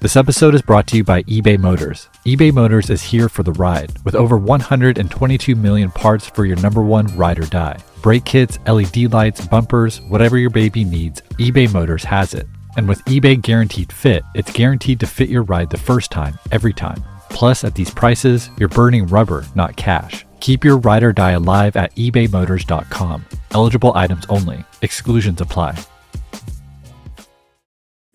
This episode is brought to you by eBay Motors. eBay Motors is here for the ride with over 122 million parts for your number one ride or die. Brake kits, LED lights, bumpers, whatever your baby needs, eBay Motors has it. And with eBay Guaranteed Fit, it's guaranteed to fit your ride the first time, every time. Plus, at these prices, you're burning rubber, not cash. Keep your ride or die alive at ebaymotors.com. Eligible items only. Exclusions apply.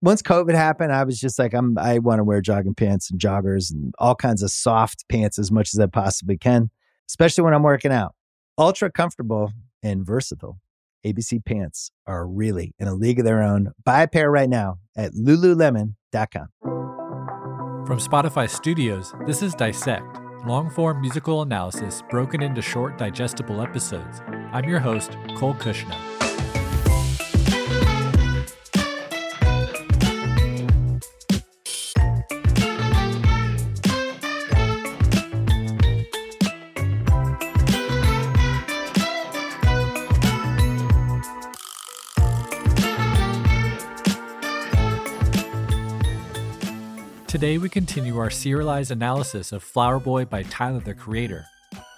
once COVID happened, I was just like, I'm, I want to wear jogging pants and joggers and all kinds of soft pants as much as I possibly can, especially when I'm working out. Ultra comfortable and versatile. ABC pants are really in a league of their own. Buy a pair right now at lululemon.com. From Spotify Studios, this is Dissect, long form musical analysis broken into short, digestible episodes. I'm your host, Cole Cuchna. Today we continue our serialized analysis of Flower Boy by Tyler the Creator.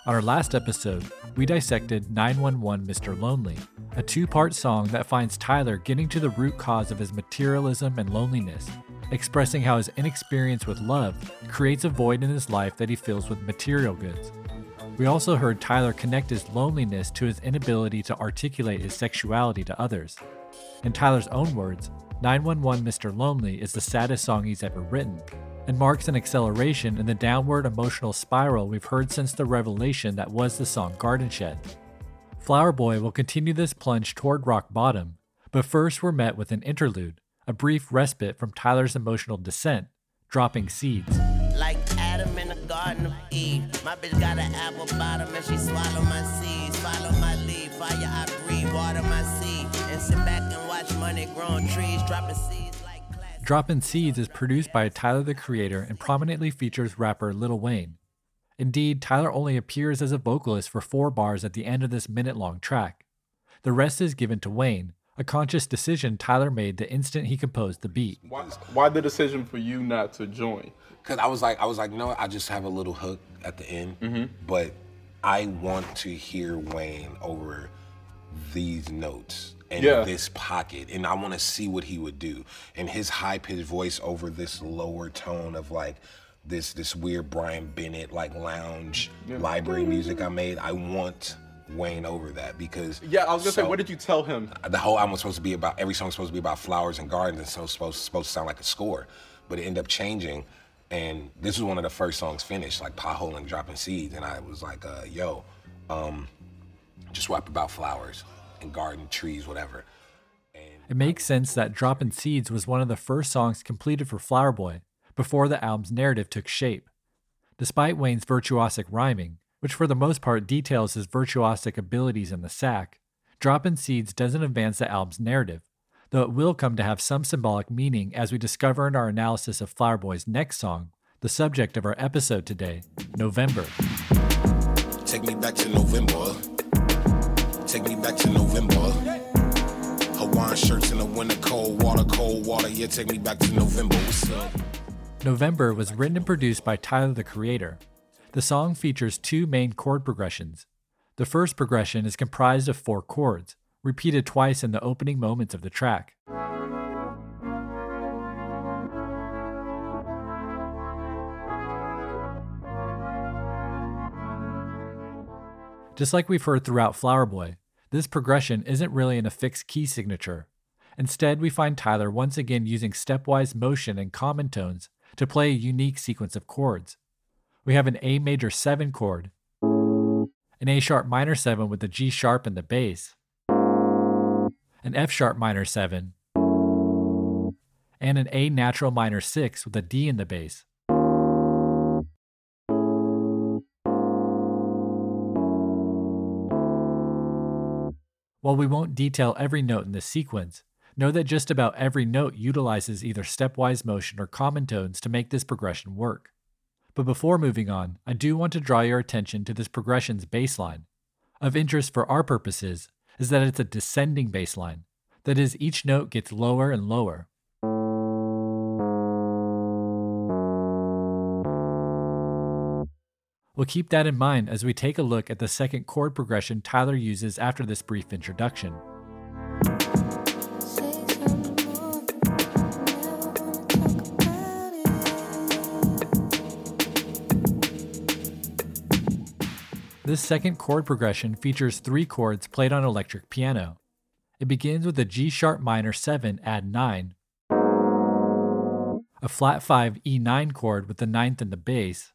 On our last episode, we dissected 911 Mr. Lonely, a two part song that finds Tyler getting to the root cause of his materialism and loneliness, expressing how his inexperience with love creates a void in his life that he fills with material goods. We also heard Tyler connect his loneliness to his inability to articulate his sexuality to others. In Tyler's own words, 911 Mr. Lonely is the saddest song he's ever written, and marks an acceleration in the downward emotional spiral we've heard since the revelation that was the song Garden Shed. Flower Boy will continue this plunge toward rock bottom, but first we're met with an interlude, a brief respite from Tyler's emotional descent, dropping seeds. Like Adam in the Garden of Eve. My bitch got an apple bottom and she swallow my seeds. Follow my lead. Fire I breathe. Water my seed. And sit back and watch money growing trees. Dropping seeds like class. Droppin' Seeds is produced by Tyler the Creator and prominently features rapper Lil Wayne. Indeed, Tyler only appears as a vocalist for four bars at the end of this minute long track. The rest is given to Wayne, a conscious decision Tyler made the instant he composed the beat. Why, why the decision for you not to join? Cause I was like, I was like, no, I just have a little hook at the end, mm-hmm. but I want to hear Wayne over these notes and Yeah. this pocket, and I want to see what he would do. And his high pitched voice over this lower tone of like this this weird Brian Bennett like lounge library music I made. I want Wayne over that because Yeah, I was gonna say, what did you tell him? the whole album was supposed to be about every song was supposed to be about flowers and gardens and so supposed supposed to sound like a score but it ended up changing and this was one of the first songs finished like pothole and dropping seeds and i was like uh, yo um, just rap about flowers and garden trees whatever It makes sense that Droppin' Seeds was one of the first songs completed for Flower Boy, before the album's narrative took shape. Despite Wayne's virtuosic rhyming, which for the most part details his virtuosic abilities in the sack, Droppin' Seeds doesn't advance the album's narrative, though it will come to have some symbolic meaning as we discover in our analysis of Flower Boy's next song, the subject of our episode today, November. take me back to november take me back to november hawaiian shirts in the winter cold water cold water yeah take me back to november what's up November was written and produced by Tyler the Creator. The song features two main chord progressions. The first progression is comprised of four chords, repeated twice in the opening moments of the track. Just like we've heard throughout Flower Boy, this progression isn't really in a fixed key signature. Instead, we find Tyler once again using stepwise motion and common tones to play a unique sequence of chords. We have an A major 7 chord, an A sharp minor 7 with a G sharp in the bass, an F sharp minor 7, and an A natural minor 6 with a D in the bass. While we won't detail every note in this sequence, know that just about every note utilizes either stepwise motion or common tones to make this progression work. But before moving on, I do want to draw your attention to this progression's baseline. Of interest for our purposes is that it's a descending baseline, that is, each note gets lower and lower. We'll keep that in mind as we take a look at the second chord progression Tyler uses after this brief introduction. This second chord progression features three chords played on electric piano. It begins with a G sharp minor 7 add 9, a flat 5 E9 chord with the ninth in the bass,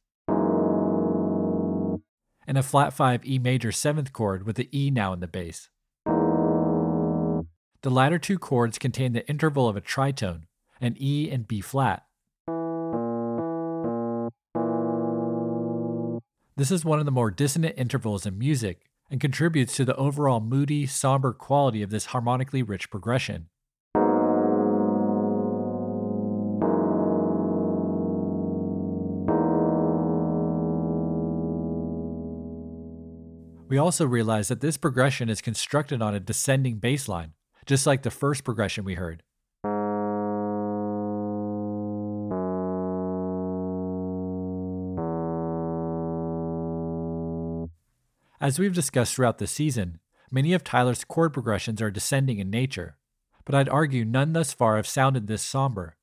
and a flat 5 E major 7th chord with the E now in the bass. The latter two chords contain the interval of a tritone, an E and B flat. This is one of the more dissonant intervals in music and contributes to the overall moody, somber quality of this harmonically rich progression. We also realize that this progression is constructed on a descending bass line, just like the first progression we heard. As we've discussed throughout the season, many of Tyler's chord progressions are descending in nature, but I'd argue none thus far have sounded this somber.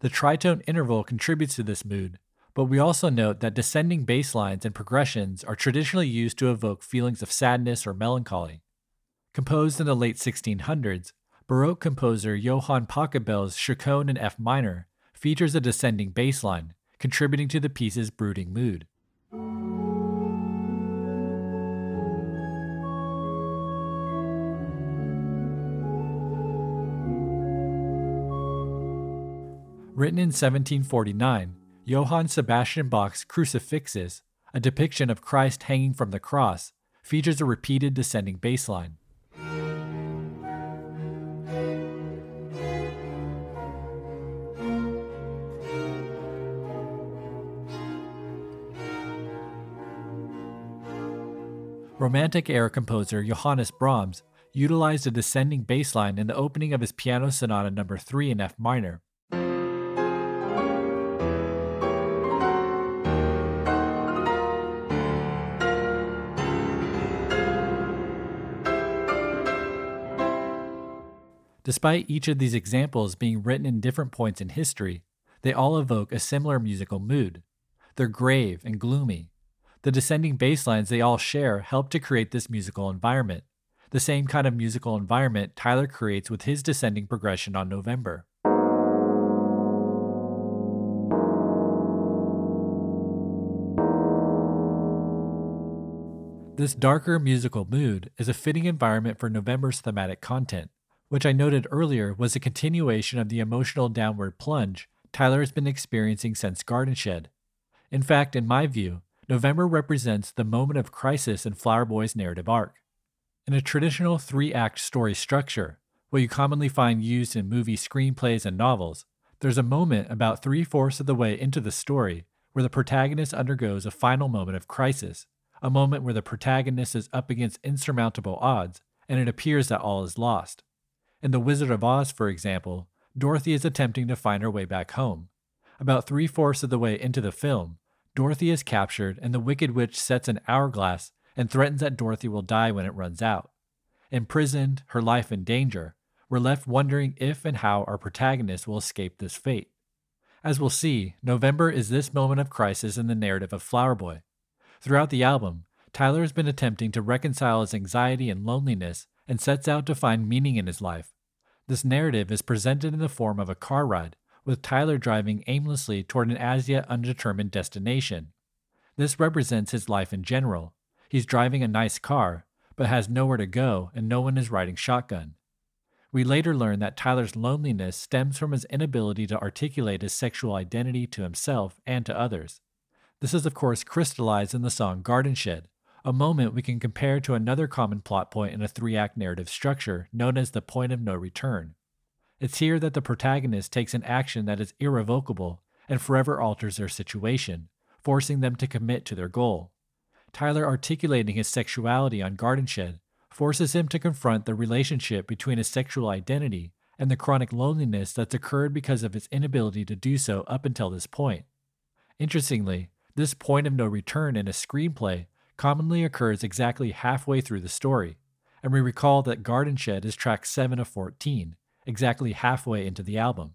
The tritone interval contributes to this mood, but we also note that descending bass lines and progressions are traditionally used to evoke feelings of sadness or melancholy. Composed in the late 1600s, Baroque composer Johann Pachelbel's Chaconne in F minor features a descending bass line, contributing to the piece's brooding mood. Written in 1749, Johann Sebastian Bach's Crucifixus, a depiction of Christ hanging from the cross, features a repeated descending bass line. Romantic era composer Johannes Brahms utilized a descending bass line in the opening of his Piano Sonata No. 3 in F minor, Despite each of these examples being written in different points in history, they all evoke a similar musical mood. They're grave and gloomy. The descending bass lines they all share help to create this musical environment, the same kind of musical environment Tyler creates with his descending progression on November. This darker musical mood is a fitting environment for November's thematic content, which I noted earlier was a continuation of the emotional downward plunge Tyler has been experiencing since Garden Shed. In fact, in my view, November represents the moment of crisis in Flower Boy's narrative arc. In a traditional three act story structure, what you commonly find used in movie screenplays and novels, there's a moment about three fourths of the way into the story where the protagonist undergoes a final moment of crisis, a moment where the protagonist is up against insurmountable odds and it appears that all is lost. In The Wizard of Oz, for example, Dorothy is attempting to find her way back home. About three fourths of the way into the film, Dorothy is captured and the Wicked Witch sets an hourglass and threatens that Dorothy will die when it runs out. Imprisoned, her life in danger, we're left wondering if and how our protagonist will escape this fate. As we'll see, November is this moment of crisis in the narrative of Flower Boy. Throughout the album, Tyler has been attempting to reconcile his anxiety and loneliness and sets out to find meaning in his life. This narrative is presented in the form of a car ride, with Tyler driving aimlessly toward an as yet undetermined destination. This represents his life in general. He's driving a nice car, but has nowhere to go and no one is riding shotgun. We later learn that Tyler's loneliness stems from his inability to articulate his sexual identity to himself and to others. This is, of course, crystallized in the song Garden Shed, a moment we can compare to another common plot point in a three act narrative structure known as the point of no return. It's here that the protagonist takes an action that is irrevocable and forever alters their situation, forcing them to commit to their goal. Tyler articulating his sexuality on Garden Shed forces him to confront the relationship between his sexual identity and the chronic loneliness that's occurred because of his inability to do so up until this point. Interestingly, this point of no return in a screenplay commonly occurs exactly halfway through the story, and we recall that Garden Shed is track 7 of 14, exactly halfway into the album.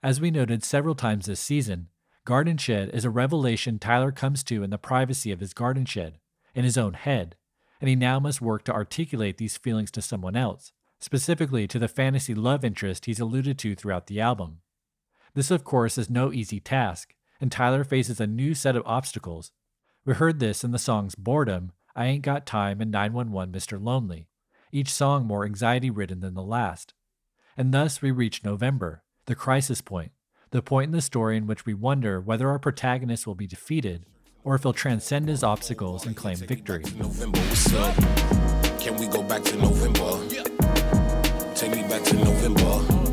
As we noted several times this season, Garden Shed is a revelation Tyler comes to in the privacy of his garden shed, in his own head, and he now must work to articulate these feelings to someone else, specifically to the fantasy love interest he's alluded to throughout the album. This, of course, is no easy task, and Tyler faces a new set of obstacles. We heard this in the songs Boredom, I Ain't Got Time, and 911 Mr. Lonely, each song more anxiety ridden than the last. And thus we reach November, the crisis point, the point in the story in which we wonder whether our protagonist will be defeated or if he'll transcend his obstacles and claim victory. November? Can we go back to November? Take me back to November.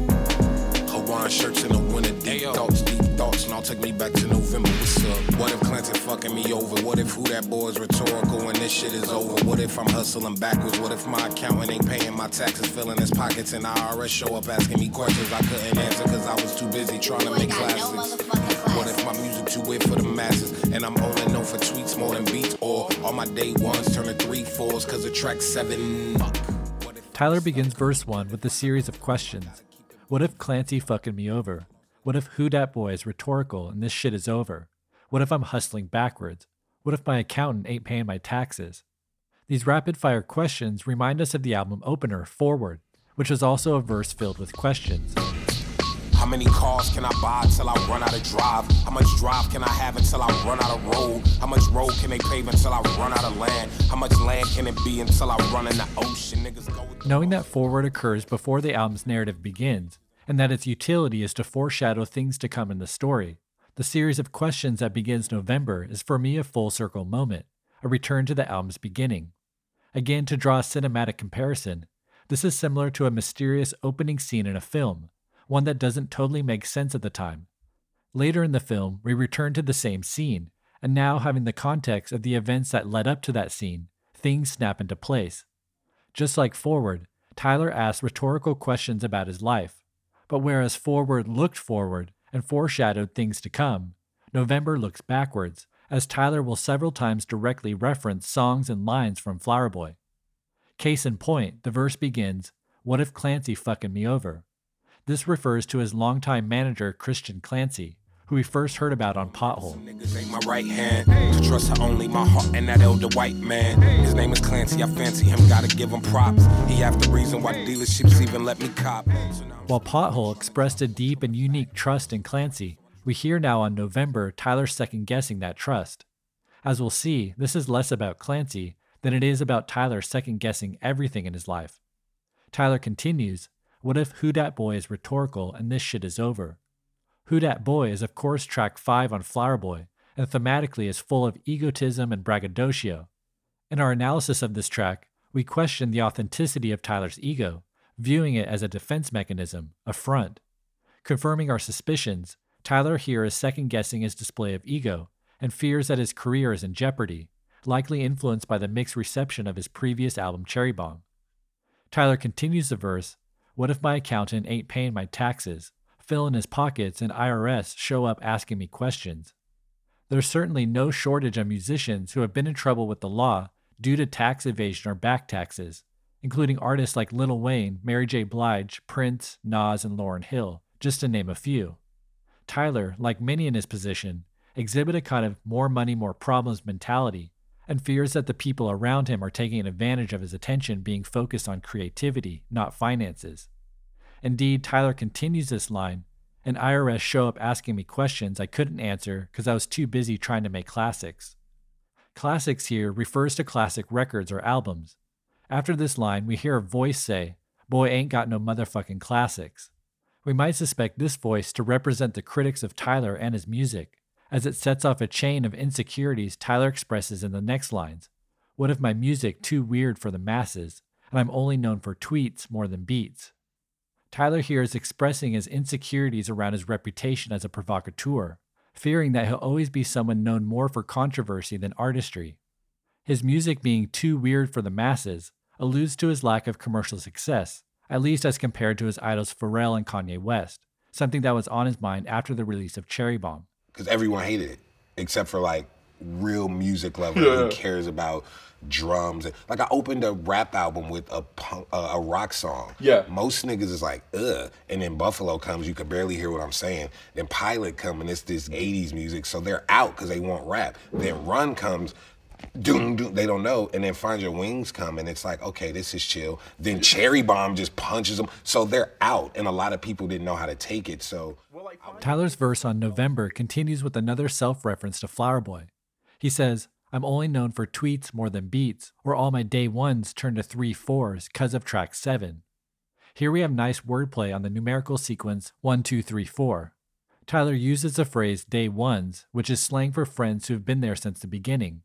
Hawaiian shirts in the winter, deep thoughts, deep thoughts, now take me back to November. What's up? What if Clancy fucking me over? What if who that boy is rhetorical when this shit is over? What if I'm hustling backwards? What if my accountant ain't paying my taxes, filling his pockets, and IRS show up asking me questions I couldn't answer because I was too busy trying to make classics? What if my music too weird for the masses? And I'm only known for tweets more than beats, or all my day ones turn to three fours because of track seven. Fuck. Tyler begins verse 1 with a series of questions. What if Clancy fucking me over? What if Who Dat Boy is rhetorical and this shit is over? What if I'm hustling backwards? What if my accountant ain't paying my taxes? These rapid fire questions remind us of the album opener, Forward, which is also a verse filled with questions. How many cars can I buy till I run out of drive? How much drive can I have until I run out of road? How much road can they pave until I run out of land? How much land can it be until I run in the ocean? Niggas go Knowing that Forward occurs before the album's narrative begins, and that its utility is to foreshadow things to come in the story, the series of questions that begins November is for me a full circle moment, a return to the album's beginning. Again, to draw a cinematic comparison, this is similar to a mysterious opening scene in a film, one that doesn't totally make sense at the time. Later in the film, we return to the same scene, and now having the context of the events that led up to that scene, things snap into place. Just like Forward, Tyler asks rhetorical questions about his life. But whereas Forward looked forward and foreshadowed things to come, November looks backwards, as Tyler will several times directly reference songs and lines from Flower Boy. Case in point, the verse begins, What if Clancy fucking me over? This refers to his longtime manager, Christian Clancy, who we first heard about on Pothole. Niggas ain't my right hand. To trust her only my heart and that elder white man. His name is Clancy. I fancy him. Gotta give him props. He half the reason why dealerships even let me cop. While Pothole expressed a deep and unique trust in Clancy, we hear now on November Tyler second guessing that trust. As we'll see, this is less about Clancy than it is about Tyler second guessing everything in his life. Tyler continues, What if Who Dat Boy is rhetorical and this shit is over? Who Dat Boy is, of course, track 5 on Flower Boy, and thematically is full of egotism and braggadocio. In our analysis of this track, we question the authenticity of Tyler's ego, viewing it as a defense mechanism, a front. Confirming our suspicions, Tyler here is second guessing his display of ego and fears that his career is in jeopardy, likely influenced by the mixed reception of his previous album Cherry Bomb. Tyler continues the verse What if my accountant ain't paying my taxes? Fill in his pockets and IRS show up asking me questions. There's certainly no shortage of musicians who have been in trouble with the law due to tax evasion or back taxes, including artists like Lil Wayne, Mary J. Blige, Prince, Nas, and Lauryn Hill, just to name a few. Tyler, like many in his position, exhibit a kind of more money, more problems mentality and fears that the people around him are taking advantage of his attention being focused on creativity, not finances. Indeed, Tyler continues this line An IRS show up asking me questions I couldn't answer because I was too busy trying to make classics. Classics here refers to classic records or albums. After this line, we hear a voice say, Boy ain't got no motherfucking classics. We might suspect this voice to represent the critics of Tyler and his music, as it sets off a chain of insecurities Tyler expresses in the next lines. What if my music too weird for the masses, and I'm only known for tweets more than beats? Tyler here is expressing his insecurities around his reputation as a provocateur, fearing that he'll always be someone known more for controversy than artistry. His music being too weird for the masses alludes to his lack of commercial success, at least as compared to his idols Pharrell and Kanye West, something that was on his mind after the release of Cherry Bomb. Because everyone hated it, except for like real music lover Yeah. who cares about drums. Like I opened a rap album with a punk, uh, a rock song. Yeah. Most niggas is like, ugh. And then Buffalo comes, you could barely hear what I'm saying. Then Pilot come and it's this 80s music, so they're out because they want rap. Then Run comes, doom, doom, they don't know. And then Find Your Wings come and it's like, okay, this is chill. Then Cherry Bomb just punches them. So they're out. And a lot of people didn't know how to take it. So Tyler's verse on November continues with another self reference to Flower Boy. He says, I'm only known for tweets more than beats, or all my day ones turn to three fours because of track seven. Here we have nice wordplay on the numerical sequence 1, 2, 3, 4. Tyler uses the phrase day ones, which is slang for friends who have been there since the beginning.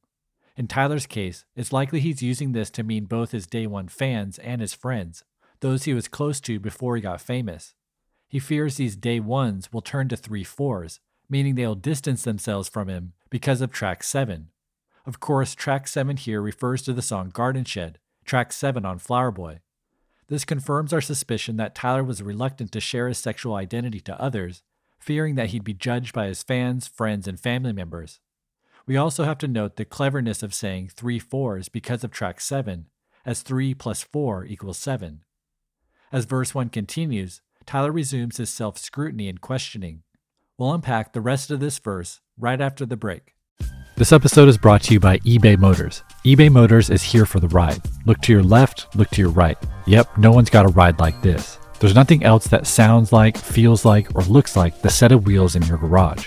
In Tyler's case, it's likely he's using this to mean both his day one fans and his friends, those he was close to before he got famous. He fears these day ones will turn to three fours, meaning they'll distance themselves from him because of track 7. Of course, track 7 here refers to the song Garden Shed, track 7 on Flower Boy. This confirms our suspicion that Tyler was reluctant to share his sexual identity to others, fearing that he'd be judged by his fans, friends, and family members. We also have to note the cleverness of saying three fours because of track 7, as 3 plus 4 equals 7. As verse 1 continues, Tyler resumes his self scrutiny and questioning. We'll unpack the rest of this verse right after the break. This episode is brought to you by eBay Motors. eBay Motors is here for the ride. Look to your left, look to your right. Yep, no one's got a ride like this. There's nothing else that sounds like, feels like, or looks like the set of wheels in your garage.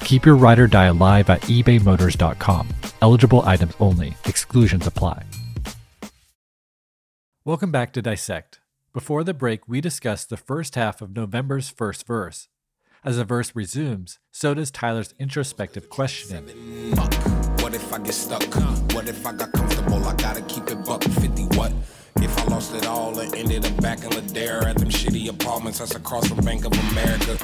Keep your ride or die alive at ebaymotors.com. Eligible items only, exclusions apply. Welcome back to Dissect. Before the break, we discussed the first half of November's first verse. As the verse resumes, so does Tyler's introspective questioning. Fuck. What if I get stuck? What if I got comfortable? I gotta keep it buck 50 what? If I lost it all and ended up back in Ladera at them shitty apartments that's across from Bank of America.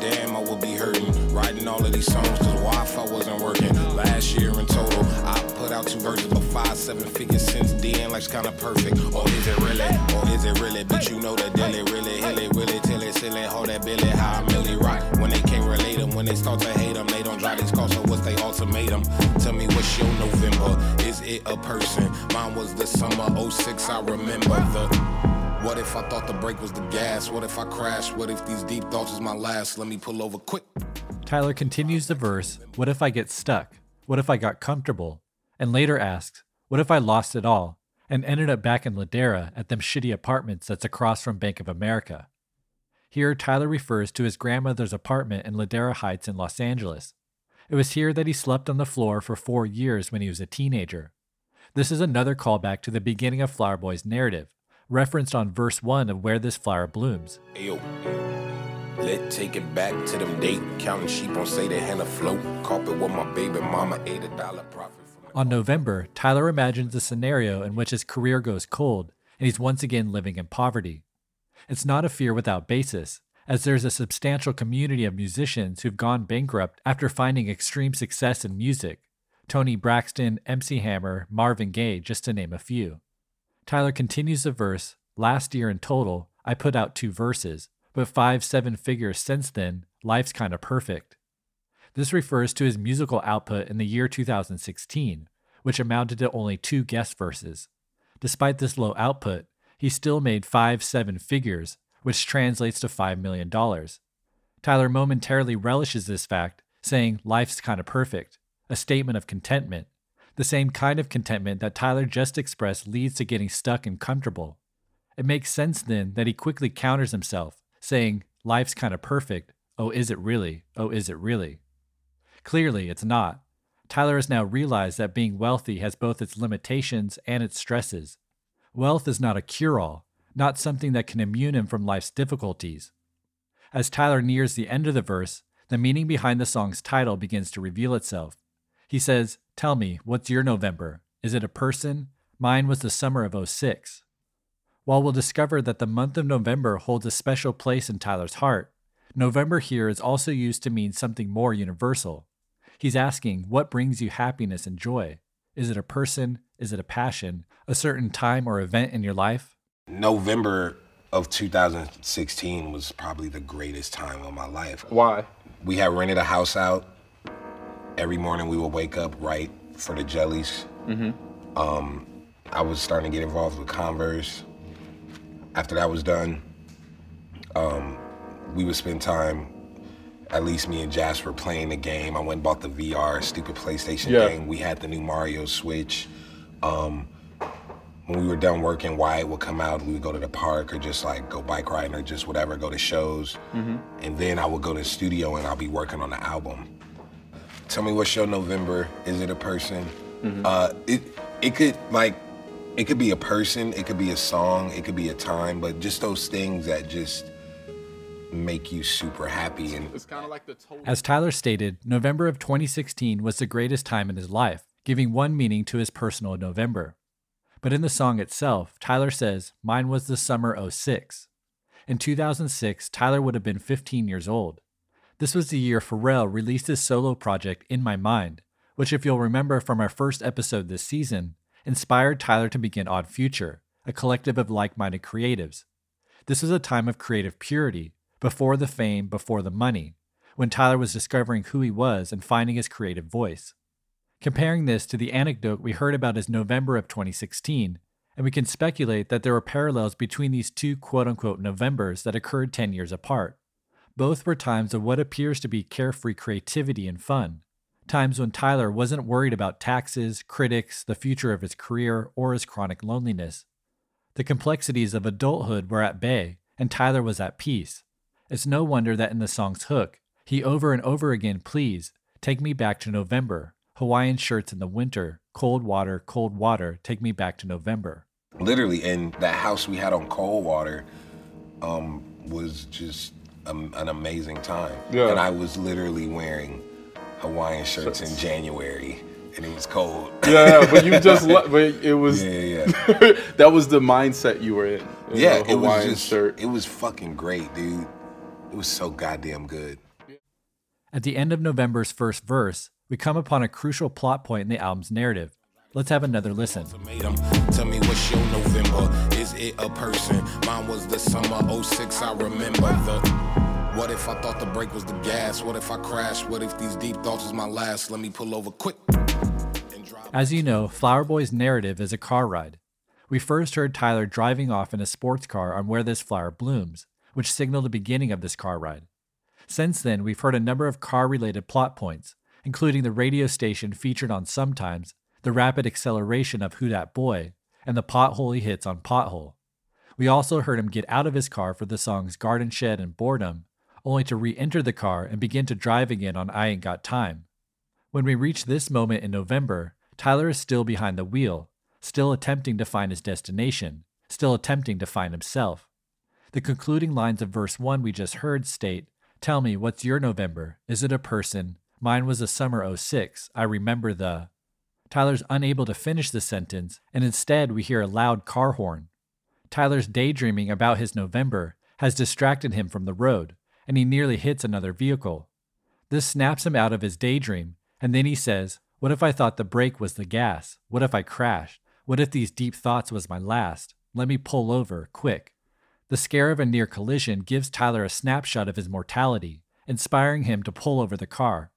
Damn, I would be hurting. Writing all of these songs cause Wi-Fi wasn't working. Last year in total, I put out two verses, but five, seven figures since then, like's kinda perfect. Or is it really? Or is it really? But you know that dilly, really, hilly, willy, tilly, silly, hold that billy, how I milly rock. When they can't relate them, when they start to hate them, they don't drive these cars, so what's they ultimatum? Tell me what's your November? Is it a person? Mine was the summer 06, I remember the. What if I thought the brake was the gas? What if I crashed? What if these deep thoughts was my last? Let me pull over quick. Tyler continues the verse, What if I get stuck? What if I got comfortable? And later asks, What if I lost it all and ended up back in Ladera at them shitty apartments that's across from Bank of America? Here, Tyler refers to his grandmother's apartment in Ladera Heights in Los Angeles. It was here that he slept on the floor for four years when he was a teenager. This is another callback to the beginning of Flower Boy's narrative, referenced on verse 1 of Where This Flower Blooms. Ayo. Let's take it back to them date. Counting sheep on say they hand afloat. Carpet with my baby mama, ate a dollar profit. On November, Tyler imagines a scenario in which his career goes cold and he's once again living in poverty. It's not a fear without basis, as there's a substantial community of musicians who've gone bankrupt after finding extreme success in music. Toni Braxton, MC Hammer, Marvin Gaye, just to name a few. Tyler continues the verse Last year in total, I put out two verses, but five seven figures since then, life's kinda perfect. This refers to his musical output in the year 2016, which amounted to only two guest verses. Despite this low output, he still made five seven figures, which translates to $5 million. Tyler momentarily relishes this fact, saying, Life's kinda perfect, a statement of contentment, the same kind of contentment that Tyler just expressed leads to getting stuck and comfortable. It makes sense then that he quickly counters himself, saying, Life's kind of perfect. Oh, is it really? Oh, is it really? Clearly, it's not. Tyler has now realized that being wealthy has both its limitations and its stresses. Wealth is not a cure all, not something that can immune him from life's difficulties. As Tyler nears the end of the verse, the meaning behind the song's title begins to reveal itself. He says, Tell me, what's your November? Is it a person? Mine was the summer of 06. While we'll discover that the month of November holds a special place in Tyler's heart, November here is also used to mean something more universal. He's asking, What brings you happiness and joy? Is it a person? Is it a passion? A certain time or event in your life? November of 2016 was probably the greatest time of my life. Why? We had rented a house out. Every morning we would wake up right for the jellies. Mm-hmm. Um, I was starting to get involved with Converse. After that was done, um, we would spend time, at least me and Jasper, playing the game. I went and bought the VR, stupid PlayStation Yeah. thing. We had the new Mario Switch. Um, when we were done working, Wyatt would come out. We would go to the park or just like go bike riding or just whatever, go to shows. And then I would go to the studio and I'll be working on the album. Tell me what's your November? Is it a person? Uh, it it could like it could be a person, it could be a song, it could be a time, but just those things that just make you super happy and It's kind of like the total. As Tyler stated, November of 2016 was the greatest time in his life, giving one meaning to his personal November. But in the song itself, Tyler says, Mine was the summer 06. In 2006, Tyler would have been 15 years old. This was the year Pharrell released his solo project, In My Mind, which, if you'll remember from our first episode this season, inspired Tyler to begin Odd Future, a collective of like minded creatives. This was a time of creative purity, before the fame, before the money, when Tyler was discovering who he was and finding his creative voice. Comparing this to the anecdote we heard about his November of 2016, and we can speculate that there were parallels between these two quote unquote Novembers that occurred 10 years apart. Both were times of what appears to be carefree creativity and fun, times when Tyler wasn't worried about taxes, critics, the future of his career, or his chronic loneliness. The complexities of adulthood were at bay, and Tyler was at peace. It's no wonder that in the song's hook, he over and over again pleads, Take me back to November, Hawaiian shirts in the winter, cold water, cold water, take me back to November. literally and that house we had on Coldwater um, was just um, an amazing time. Yeah. And I was literally wearing Hawaiian shirts in January and it was cold. Yeah, but you just le- but it was yeah, yeah. that was the mindset you were in. you Yeah, know, it was just shirt. it was fucking great, dude. It was so goddamn good. At the end of November's first verse, we come upon a crucial plot point in the album's narrative. Let's have another listen. It a person? Mine was the summer 06, I remember the. What if I thought the brake was the gas? What if I crashed? What if these deep thoughts was my last? Let me pull over quick. As you know, Flower Boy's narrative is a car ride. We first heard Tyler driving off in a sports car on where this flower blooms, which signaled the beginning of this car ride. Since then, we've heard a number of car related plot points, including the radio station featured on Sometimes, the rapid acceleration of Who Dat Boy, and the pothole he hits on Pothole. We also heard him get out of his car for the songs Garden Shed and Boredom, only to re enter the car and begin to drive again on I Ain't Got Time. When we reach this moment in November, Tyler is still behind the wheel, still attempting to find his destination, still attempting to find himself. The concluding lines of verse 1 we just heard state Tell me, what's your November? Is it a person? Mine was a summer 06. I remember the. Tyler's unable to finish the sentence, and instead we hear a loud car horn. Tyler's daydreaming about his November has distracted him from the road, and he nearly hits another vehicle. This snaps him out of his daydream, and then he says, What if I thought the brake was the gas? What if I crashed? What if these deep thoughts was my last? Let me pull over, quick. The scare of a near collision gives Tyler a snapshot of his mortality, inspiring him to pull over the car.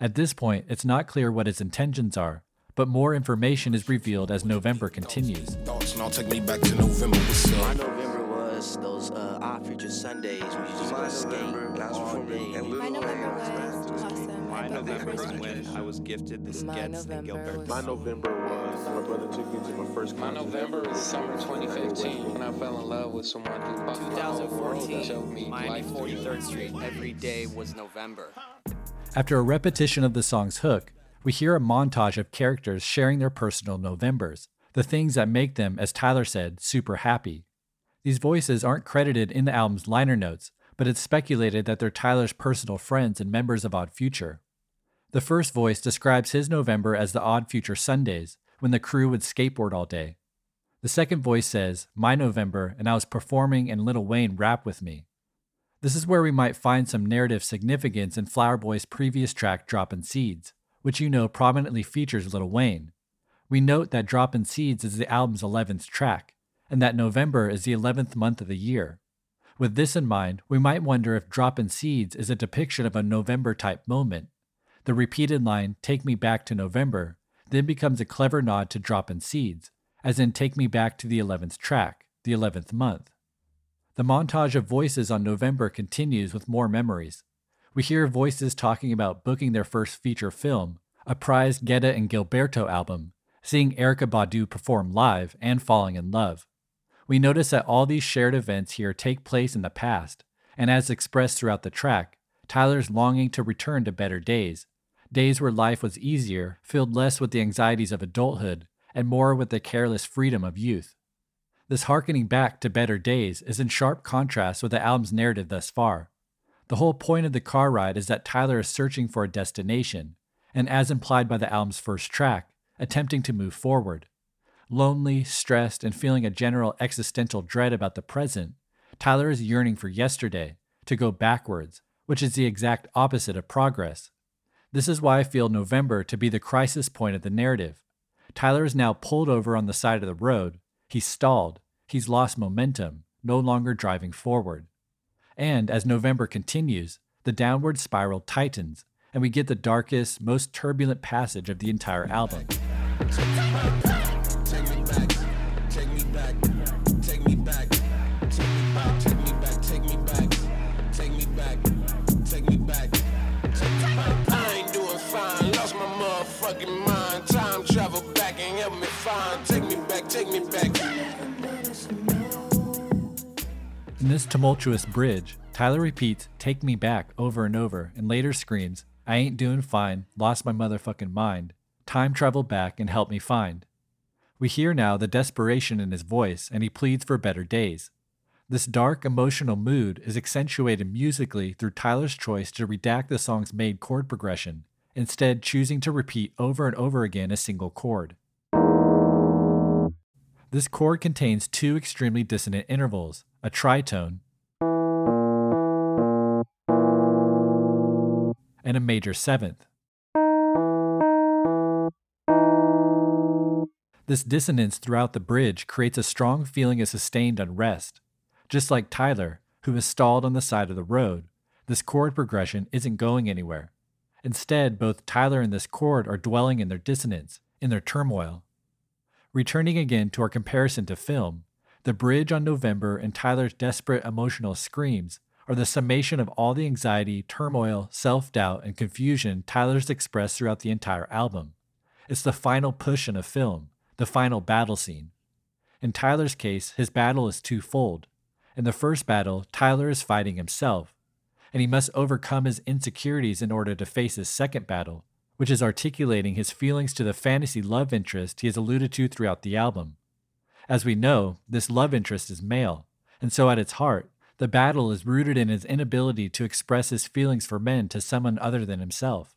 At this point, it's not clear what his intentions are, but more information is revealed as November continues. Thoughts, now take me back to November. What's My? November was those uh, odd future Sundays when you just go skate all day. My November was awesome. My November was when I was gifted the skits and Gilbert. My November was my brother took me to my first My. November is summer 2015 when I fell in love with someone who bought my whole world and showed me 2014, Miami life. 43rd Street. Every day was November. After a repetition of the song's hook, we hear a montage of characters sharing their personal Novembers, the things that make them, as Tyler said, super happy. These voices aren't credited in the album's liner notes, but it's speculated that they're Tyler's personal friends and members of Odd Future. The first voice describes his November as the Odd Future Sundays, when the crew would skateboard all day. The second voice says, My November, and I was performing and Lil Wayne rap with me. This is where we might find some narrative significance in Flower Boy's previous track, Droppin' Seeds, which you know prominently features Lil Wayne. We note that Droppin' Seeds is the album's 11th track, and that November is the 11th month of the year. With this in mind, we might wonder if Droppin' Seeds is a depiction of a November type moment. The repeated line, Take Me Back to November, then becomes a clever nod to Droppin' Seeds, as in Take Me Back to the 11th track, the 11th month. The montage of voices on November continues with more memories. We hear voices talking about booking their first feature film, a prized Getz and Gilberto album, seeing Erykah Badu perform live, and falling in love. We notice that all these shared events here take place in the past, and as expressed throughout the track, Tyler's longing to return to better days, days where life was easier, filled less with the anxieties of adulthood, and more with the careless freedom of youth. This harkening back to better days is in sharp contrast with the album's narrative thus far. The whole point of the car ride is that Tyler is searching for a destination, and as implied by the album's first track, attempting to move forward. Lonely, stressed, and feeling a general existential dread about the present, Tyler is yearning for yesterday, to go backwards, which is the exact opposite of progress. This is why I feel November to be the crisis point of the narrative. Tyler is now pulled over on the side of the road, he's stalled, he's lost momentum, no longer driving forward. And as November continues, the downward spiral tightens, and we get the darkest, most turbulent passage of the entire album. In this tumultuous bridge, Tyler repeats, Take me back over and over, and later screams, I ain't doing fine, lost my motherfucking mind. Time travel back and help me find. We hear now the desperation in his voice, and he pleads for better days. This dark, emotional mood is accentuated musically through Tyler's choice to redact the song's made chord progression, instead, choosing to repeat over and over again a single chord. This chord contains two extremely dissonant intervals a tritone and a major seventh. This dissonance throughout the bridge creates a strong feeling of sustained unrest. Just like Tyler, who is stalled on the side of the road, this chord progression isn't going anywhere. Instead, both Tyler and this chord are dwelling in their dissonance, in their turmoil. Returning again to our comparison to film, the bridge on November and Tyler's desperate emotional screams are the summation of all the anxiety, turmoil, self doubt, and confusion Tyler's expressed throughout the entire album. It's the final push in a film, the final battle scene. In Tyler's case, his battle is twofold. In the first battle, Tyler is fighting himself, and he must overcome his insecurities in order to face his second battle, which is articulating his feelings to the fantasy love interest he has alluded to throughout the album. As we know, this love interest is male, and so at its heart, the battle is rooted in his inability to express his feelings for men to someone other than himself.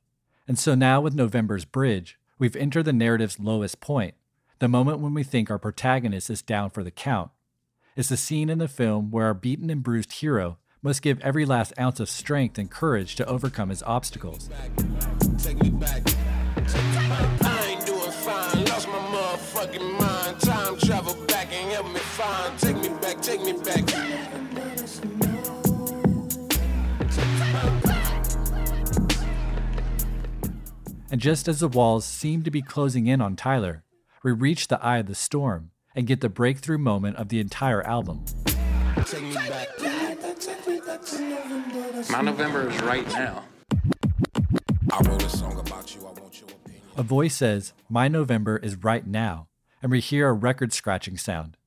And so now with November's Bridge, we've entered the narrative's lowest point, the moment when we think our protagonist is down for the count. It's the scene in the film where our beaten and bruised hero must give every last ounce of strength and courage to overcome his obstacles. Take me back. Take me back. I ain't doing fine. Lost my motherfucking mind. Time travel back and help me find. Take me back. Take me back. And just as the walls seem to be closing in on Tyler, we reach the eye of the storm and get the breakthrough moment of the entire album. Take me back. My November is right now. I wrote a song about you, I want your opinion. A voice says, My November is right now, and we hear a record scratching sound.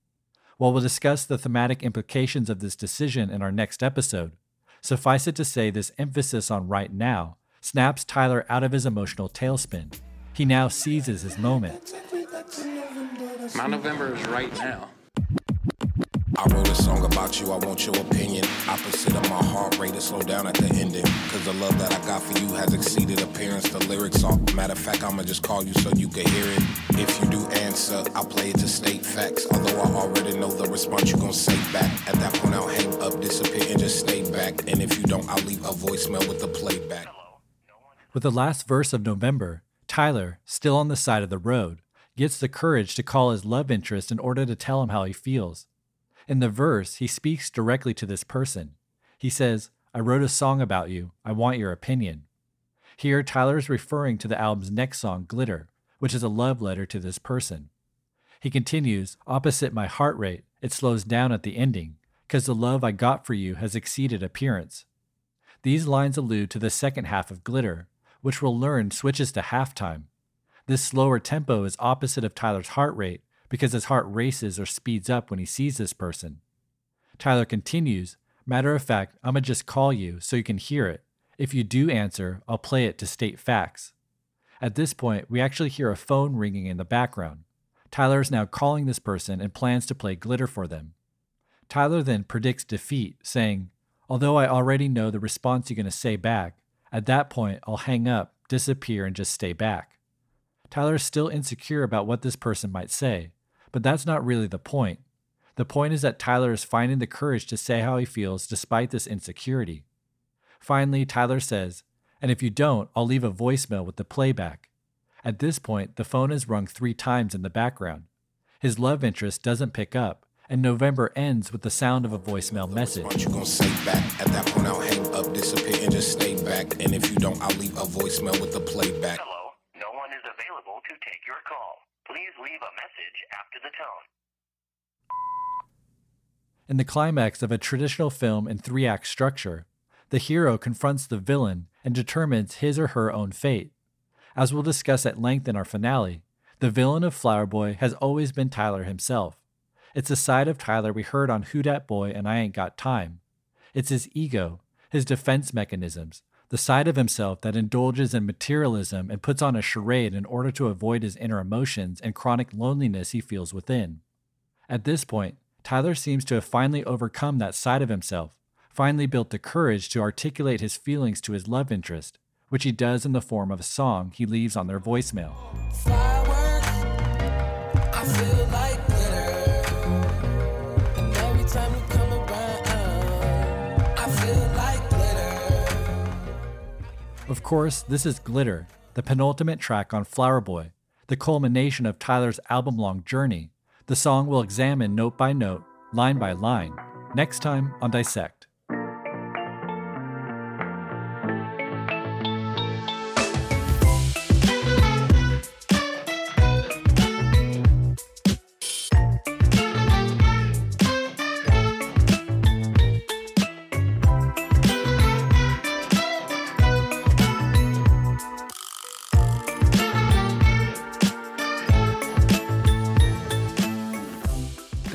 While we'll discuss the thematic implications of this decision in our next episode, suffice it to say this emphasis on right now snaps Tyler out of his emotional tailspin. He now seizes his moment. My November is right now. I wrote a song about you, I want your opinion. Opposite of my heart rate to slow down at the ending. Cause the love that I got for you has exceeded appearance. The lyrics are, matter of fact, I'ma just call you so you can hear it. If you do answer, I'll play it to state facts. Although I already know the response you gon' say back. At that point, I'll hang up, disappear, and just stay back. And if you don't, I'll leave a voicemail with the playback. With the last verse of November, Tyler, still on the side of the road, gets the courage to call his love interest in order to tell him how he feels. In the verse, he speaks directly to this person. He says, I wrote a song about you. I want your opinion. Here, Tyler is referring to the album's next song, Glitter, which is a love letter to this person. He continues, Opposite my heart rate, it slows down at the ending, because the love I got for you has exceeded appearance. These lines allude to the second half of Glitter, which we'll learn switches to halftime. This slower tempo is opposite of Tyler's heart rate because his heart races or speeds up when he sees this person. Tyler continues, Matter of fact, I'ma just call you so you can hear it. If you do answer, I'll play it to state facts. At this point, we actually hear a phone ringing in the background. Tyler is now calling this person and plans to play glitter for them. Tyler then predicts defeat, saying, Although I already know the response you're going to say back, at that point I'll hang up, disappear, and just stay back. Tyler is still insecure about what this person might say, but that's not really the point. The point is that Tyler is finding the courage to say how he feels despite this insecurity. Finally, Tyler says, And if you don't, I'll leave a voicemail with the playback. At this point, the phone is rung three times in the background. His love interest doesn't pick up, and November ends with the sound of a voicemail message. What you gonna say back? At that point, I'll hang up, disappear, and just stay back. And if you don't, I'll leave a voicemail with the playback. Hello, no one is available to take your call. Please leave a message after the tone. In the climax of a traditional film in three act structure, the hero confronts the villain and determines his or her own fate. As we'll discuss at length in our finale, the villain of Flower Boy has always been Tyler himself. It's the side of Tyler we heard on Who Dat Boy and I Ain't Got Time. It's his ego, his defense mechanisms, the side of himself that indulges in materialism and puts on a charade in order to avoid his inner emotions and chronic loneliness he feels within. At this point, Tyler seems to have finally overcome that side of himself, finally built the courage to articulate his feelings to his love interest, which he does in the form of a song he leaves on their voicemail. Of course, this is Glitter, the penultimate track on Flower Boy, the culmination of Tyler's album long journey. The song will examine note by note, line by line, next time on Dissect.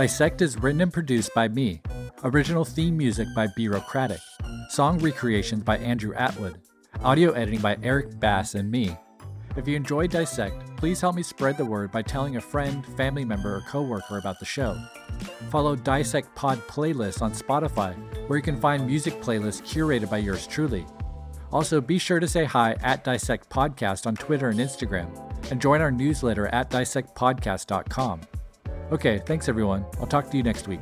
Dissect is written and produced by me. Original theme music by Bureaucratic. Song recreations by Andrew Atwood. Audio editing by Eric Bass and me. If you enjoyed Dissect, please help me spread the word by telling a friend, family member, or coworker about the show. Follow Dissect Pod playlist on Spotify, where you can find music playlists curated by yours truly. Also, be sure to say hi at Dissect Podcast on Twitter and Instagram, and join our newsletter at dissectpodcast.com. Okay, thanks everyone. I'll talk to you next week.